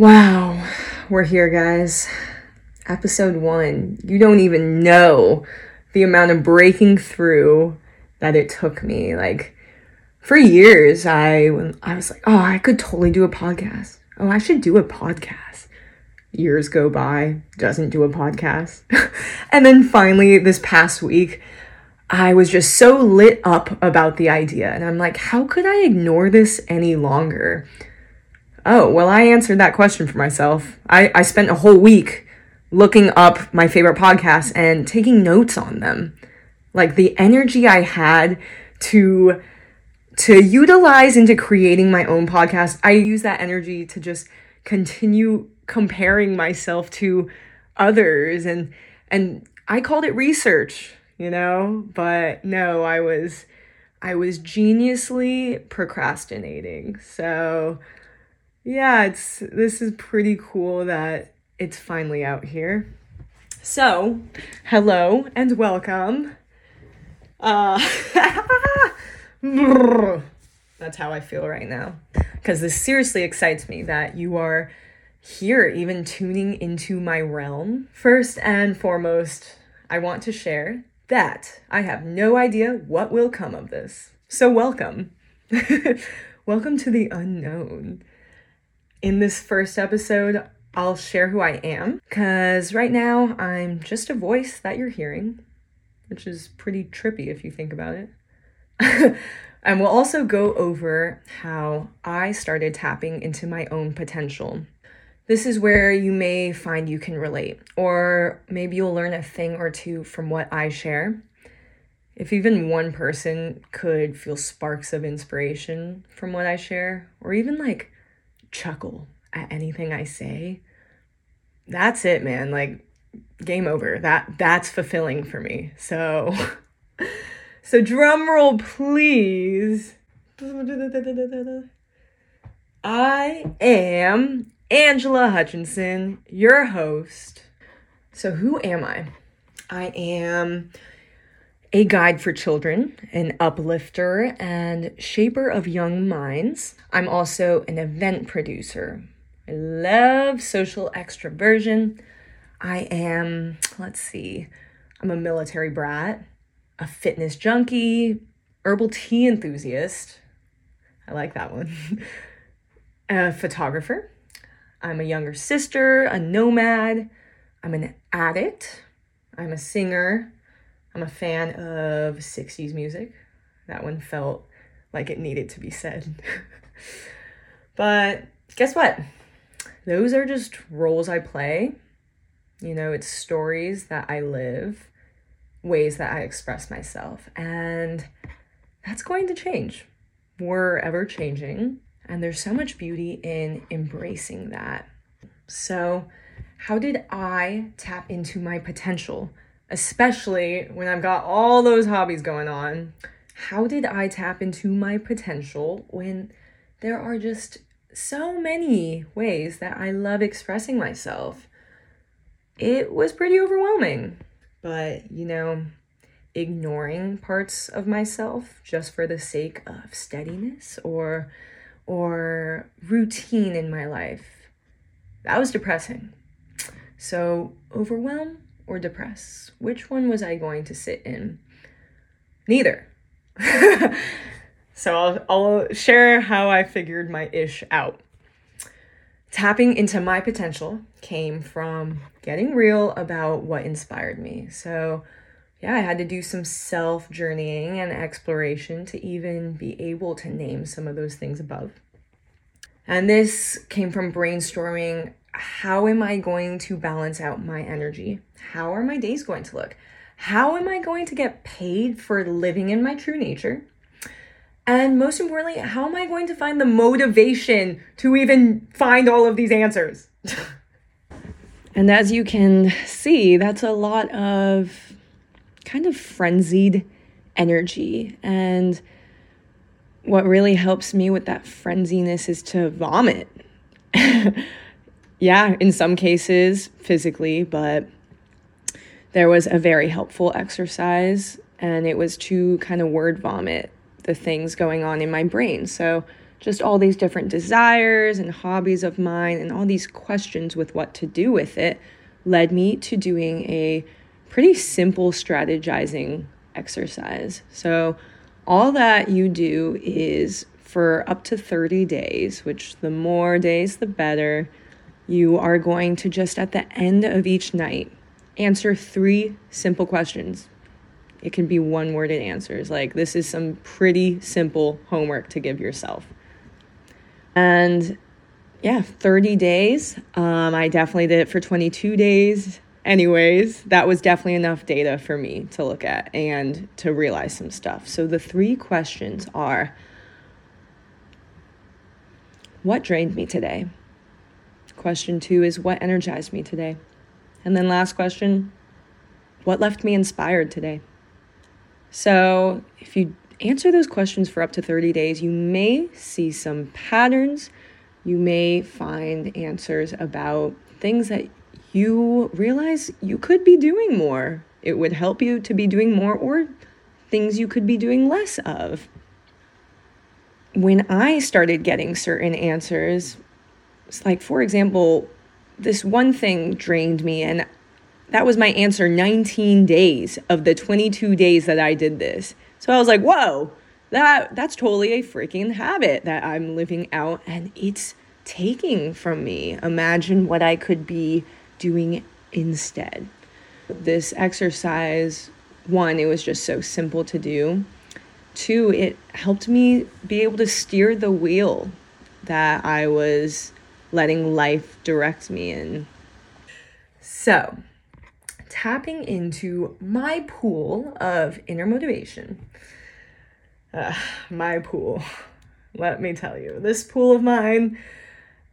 Wow, we're here, guys. Episode one. You don't even know the amount of breaking through that it took me. Like, for years, I I was like, oh, I could totally do a podcast. Oh, I should do a podcast. Years go by, doesn't do a podcast. and then finally, this past week, I was just so lit up about the idea. And I'm like, how could I ignore this any longer? Oh, well, I answered that question for myself. I, I spent a whole week looking up my favorite podcasts and taking notes on them. Like the energy I had to to utilize into creating my own podcast, I use that energy to just continue comparing myself to others and and I called it research, you know, but no, I was I was geniusly procrastinating. So yeah, it's this is pretty cool that it's finally out here. So, hello and welcome. Uh That's how I feel right now. Because this seriously excites me that you are here, even tuning into my realm. First and foremost, I want to share that I have no idea what will come of this. So, welcome. welcome to the unknown in this first episode, I'll share who I am because right now I'm just a voice that you're hearing, which is pretty trippy if you think about it. and we'll also go over how I started tapping into my own potential. This is where you may find you can relate, or maybe you'll learn a thing or two from what I share. If even one person could feel sparks of inspiration from what I share, or even like chuckle at anything I say, that's it, man. Like game over. That that's fulfilling for me. So so drum roll please. I am Angela Hutchinson, your host. So who am I? I am a guide for children, an uplifter, and shaper of young minds. I'm also an event producer. I love social extroversion. I am, let's see, I'm a military brat, a fitness junkie, herbal tea enthusiast. I like that one. a photographer. I'm a younger sister, a nomad. I'm an addict. I'm a singer. I'm a fan of 60s music. That one felt like it needed to be said. but guess what? Those are just roles I play. You know, it's stories that I live, ways that I express myself. And that's going to change. We're ever changing. And there's so much beauty in embracing that. So, how did I tap into my potential? Especially when I've got all those hobbies going on. How did I tap into my potential when there are just so many ways that I love expressing myself? It was pretty overwhelming, but you know, ignoring parts of myself just for the sake of steadiness or or routine in my life. That was depressing. So, overwhelm or depress? Which one was I going to sit in? Neither. so I'll, I'll share how I figured my ish out. Tapping into my potential came from getting real about what inspired me. So, yeah, I had to do some self journeying and exploration to even be able to name some of those things above. And this came from brainstorming how am I going to balance out my energy? How are my days going to look? How am I going to get paid for living in my true nature? And most importantly, how am I going to find the motivation to even find all of these answers? and as you can see, that's a lot of kind of frenzied energy. And what really helps me with that frenziness is to vomit. yeah, in some cases physically, but there was a very helpful exercise and it was to kind of word vomit the things going on in my brain. So just all these different desires and hobbies of mine and all these questions with what to do with it led me to doing a pretty simple strategizing exercise. So, all that you do is for up to 30 days, which the more days, the better, you are going to just at the end of each night answer three simple questions. It can be one worded answers. Like, this is some pretty simple homework to give yourself. And yeah, 30 days. Um, I definitely did it for 22 days. Anyways, that was definitely enough data for me to look at and to realize some stuff. So the three questions are What drained me today? Question two is What energized me today? And then last question What left me inspired today? So if you answer those questions for up to 30 days, you may see some patterns. You may find answers about things that you realize you could be doing more. It would help you to be doing more, or things you could be doing less of. When I started getting certain answers, like for example, this one thing drained me, and that was my answer 19 days of the 22 days that I did this. So I was like, whoa, that that's totally a freaking habit that I'm living out and it's taking from me. Imagine what I could be doing instead. This exercise, one, it was just so simple to do. Two, it helped me be able to steer the wheel that I was letting life direct me in. So, tapping into my pool of inner motivation. Uh, my pool. Let me tell you, this pool of mine,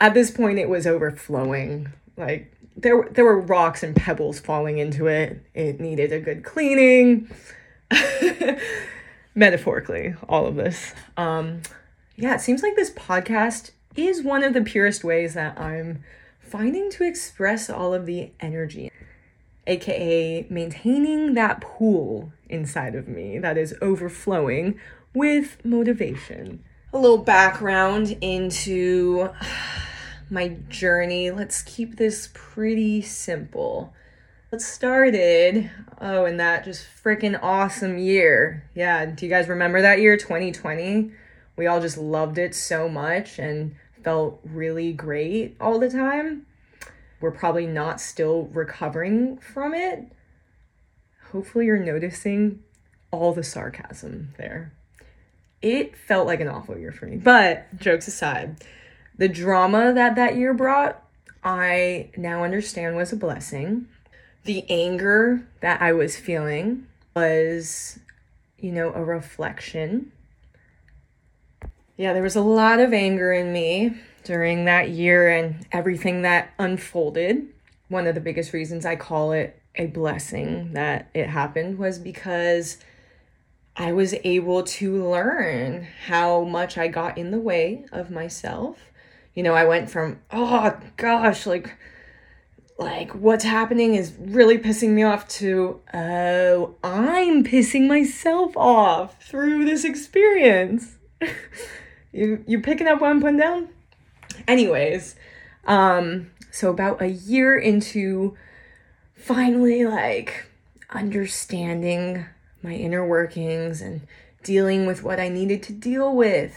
at this point, it was overflowing. Like, there, there were rocks and pebbles falling into it. It needed a good cleaning. Metaphorically, all of this. Um, yeah, it seems like this podcast is one of the purest ways that I'm finding to express all of the energy aka maintaining that pool inside of me that is overflowing with motivation. A little background into my journey. Let's keep this pretty simple. It started, oh, in that just freaking awesome year. Yeah, do you guys remember that year, 2020? We all just loved it so much and felt really great all the time we're probably not still recovering from it. Hopefully, you're noticing all the sarcasm there. It felt like an awful year for me. But jokes aside, the drama that that year brought, I now understand was a blessing. The anger that I was feeling was, you know, a reflection. Yeah, there was a lot of anger in me during that year and everything that unfolded. One of the biggest reasons I call it a blessing that it happened was because I was able to learn how much I got in the way of myself. You know, I went from, oh gosh, like, like what's happening is really pissing me off to, oh, I'm pissing myself off through this experience. you you picking up what I'm putting down? Anyways, um, so about a year into finally like understanding my inner workings and dealing with what I needed to deal with,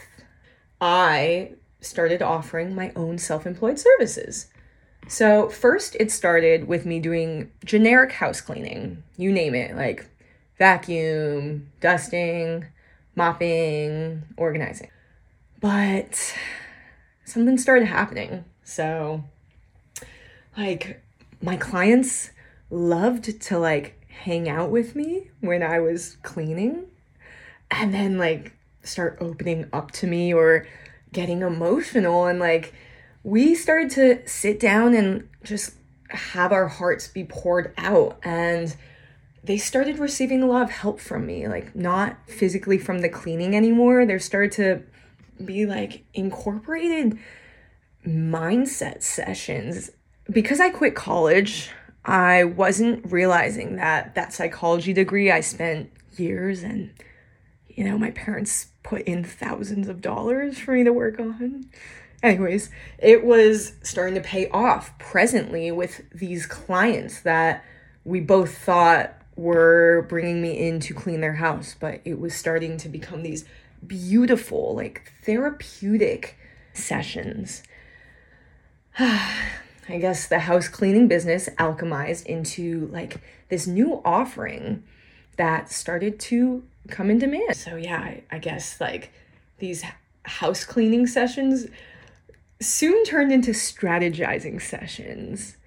I started offering my own self employed services. So, first, it started with me doing generic house cleaning, you name it, like vacuum, dusting, mopping, organizing. But something started happening. So, like, my clients loved to like hang out with me when I was cleaning and then like start opening up to me or getting emotional and like we started to sit down and just have our hearts be poured out and they started receiving a lot of help from me like not physically from the cleaning anymore there started to be like incorporated mindset sessions. Because I quit college, I wasn't realizing that that psychology degree I spent years and you know, my parents put in thousands of dollars for me to work on. Anyways, it was starting to pay off presently with these clients that we both thought were bringing me in to clean their house, but it was starting to become these beautiful, like therapeutic sessions. I guess the house cleaning business alchemized into like this new offering that started to come in demand. So, yeah, I, I guess like these house cleaning sessions soon turned into strategizing sessions.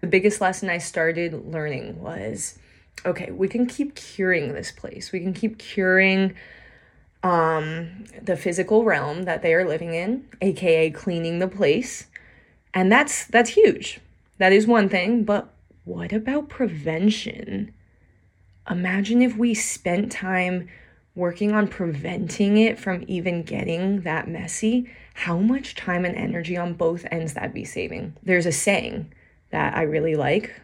The biggest lesson I started learning was okay, we can keep curing this place. We can keep curing um the physical realm that they are living in, aka cleaning the place. And that's that's huge. That is one thing, but what about prevention? Imagine if we spent time working on preventing it from even getting that messy, how much time and energy on both ends that'd be saving. There's a saying that I really like,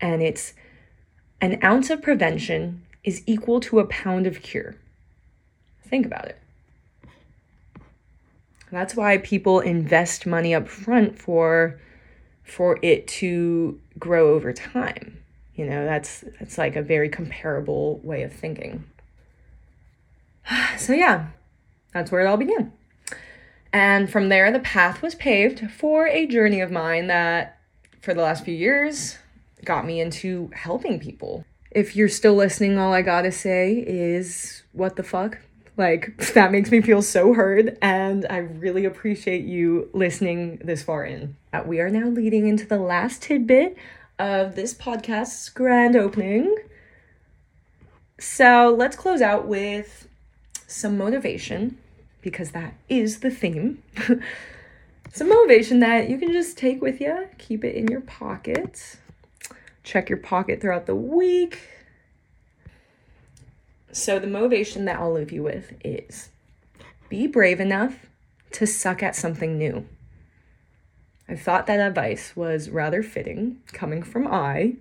and it's an ounce of prevention is equal to a pound of cure. Think about it. That's why people invest money up front for for it to grow over time. You know, that's that's like a very comparable way of thinking. So yeah, that's where it all began. And from there the path was paved for a journey of mine that for the last few years got me into helping people. If you're still listening, all I got to say is what the fuck? Like, that makes me feel so heard, and I really appreciate you listening this far in. Uh, we are now leading into the last tidbit of this podcast's grand opening. So, let's close out with some motivation, because that is the theme. some motivation that you can just take with you, keep it in your pocket, check your pocket throughout the week so, the motivation that I'll leave you with is be brave enough to suck at something new. I thought that advice was rather fitting coming from I,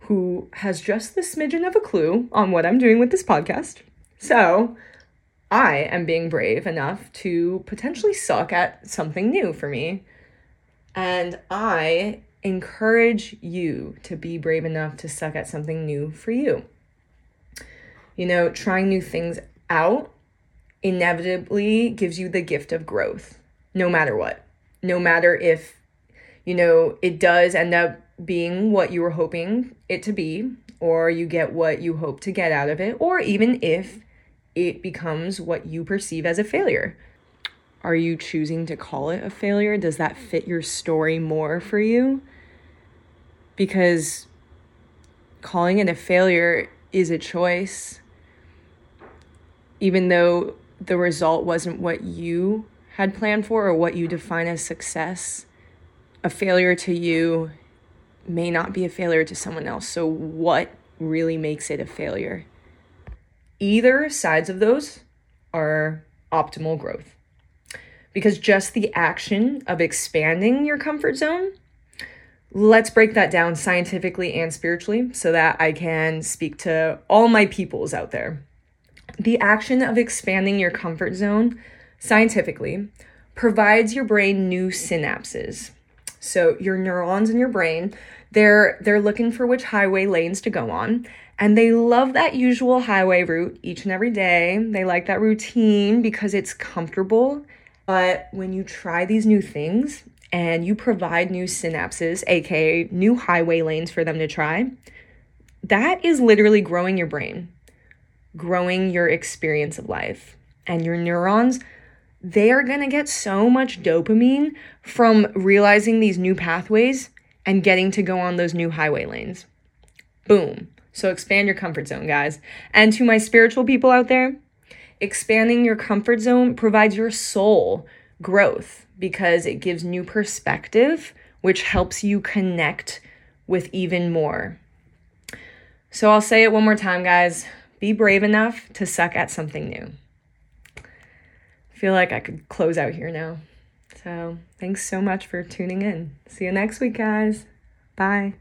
who has just the smidgen of a clue on what I'm doing with this podcast. So, I am being brave enough to potentially suck at something new for me. And I encourage you to be brave enough to suck at something new for you you know, trying new things out inevitably gives you the gift of growth, no matter what. No matter if, you know, it does end up being what you were hoping it to be, or you get what you hope to get out of it, or even if it becomes what you perceive as a failure. Are you choosing to call it a failure? Does that fit your story more for you? Because calling it a failure is a choice even though the result wasn't what you had planned for or what you define as success, a failure to you may not be a failure to someone else. So, what really makes it a failure? Either sides of those are optimal growth. Because just the action of expanding your comfort zone, let's break that down scientifically and spiritually so that I can speak to all my peoples out there. The action of expanding your comfort zone scientifically provides your brain new synapses. So your neurons in your brain, they're they're looking for which highway lanes to go on and they love that usual highway route each and every day. They like that routine because it's comfortable. But when you try these new things and you provide new synapses, aka new highway lanes for them to try, that is literally growing your brain growing your experience of life. And your neurons, they are going to get so much dopamine from realizing these new pathways and getting to go on those new highway lanes. Boom. So expand your comfort zone, guys. And to my spiritual people out there, expanding your comfort zone provides your soul growth because it gives new perspective, which helps you connect with even more. So I'll say it one more time, guys. Be brave enough to suck at something new. I feel like I could close out here now. So, thanks so much for tuning in. See you next week, guys. Bye.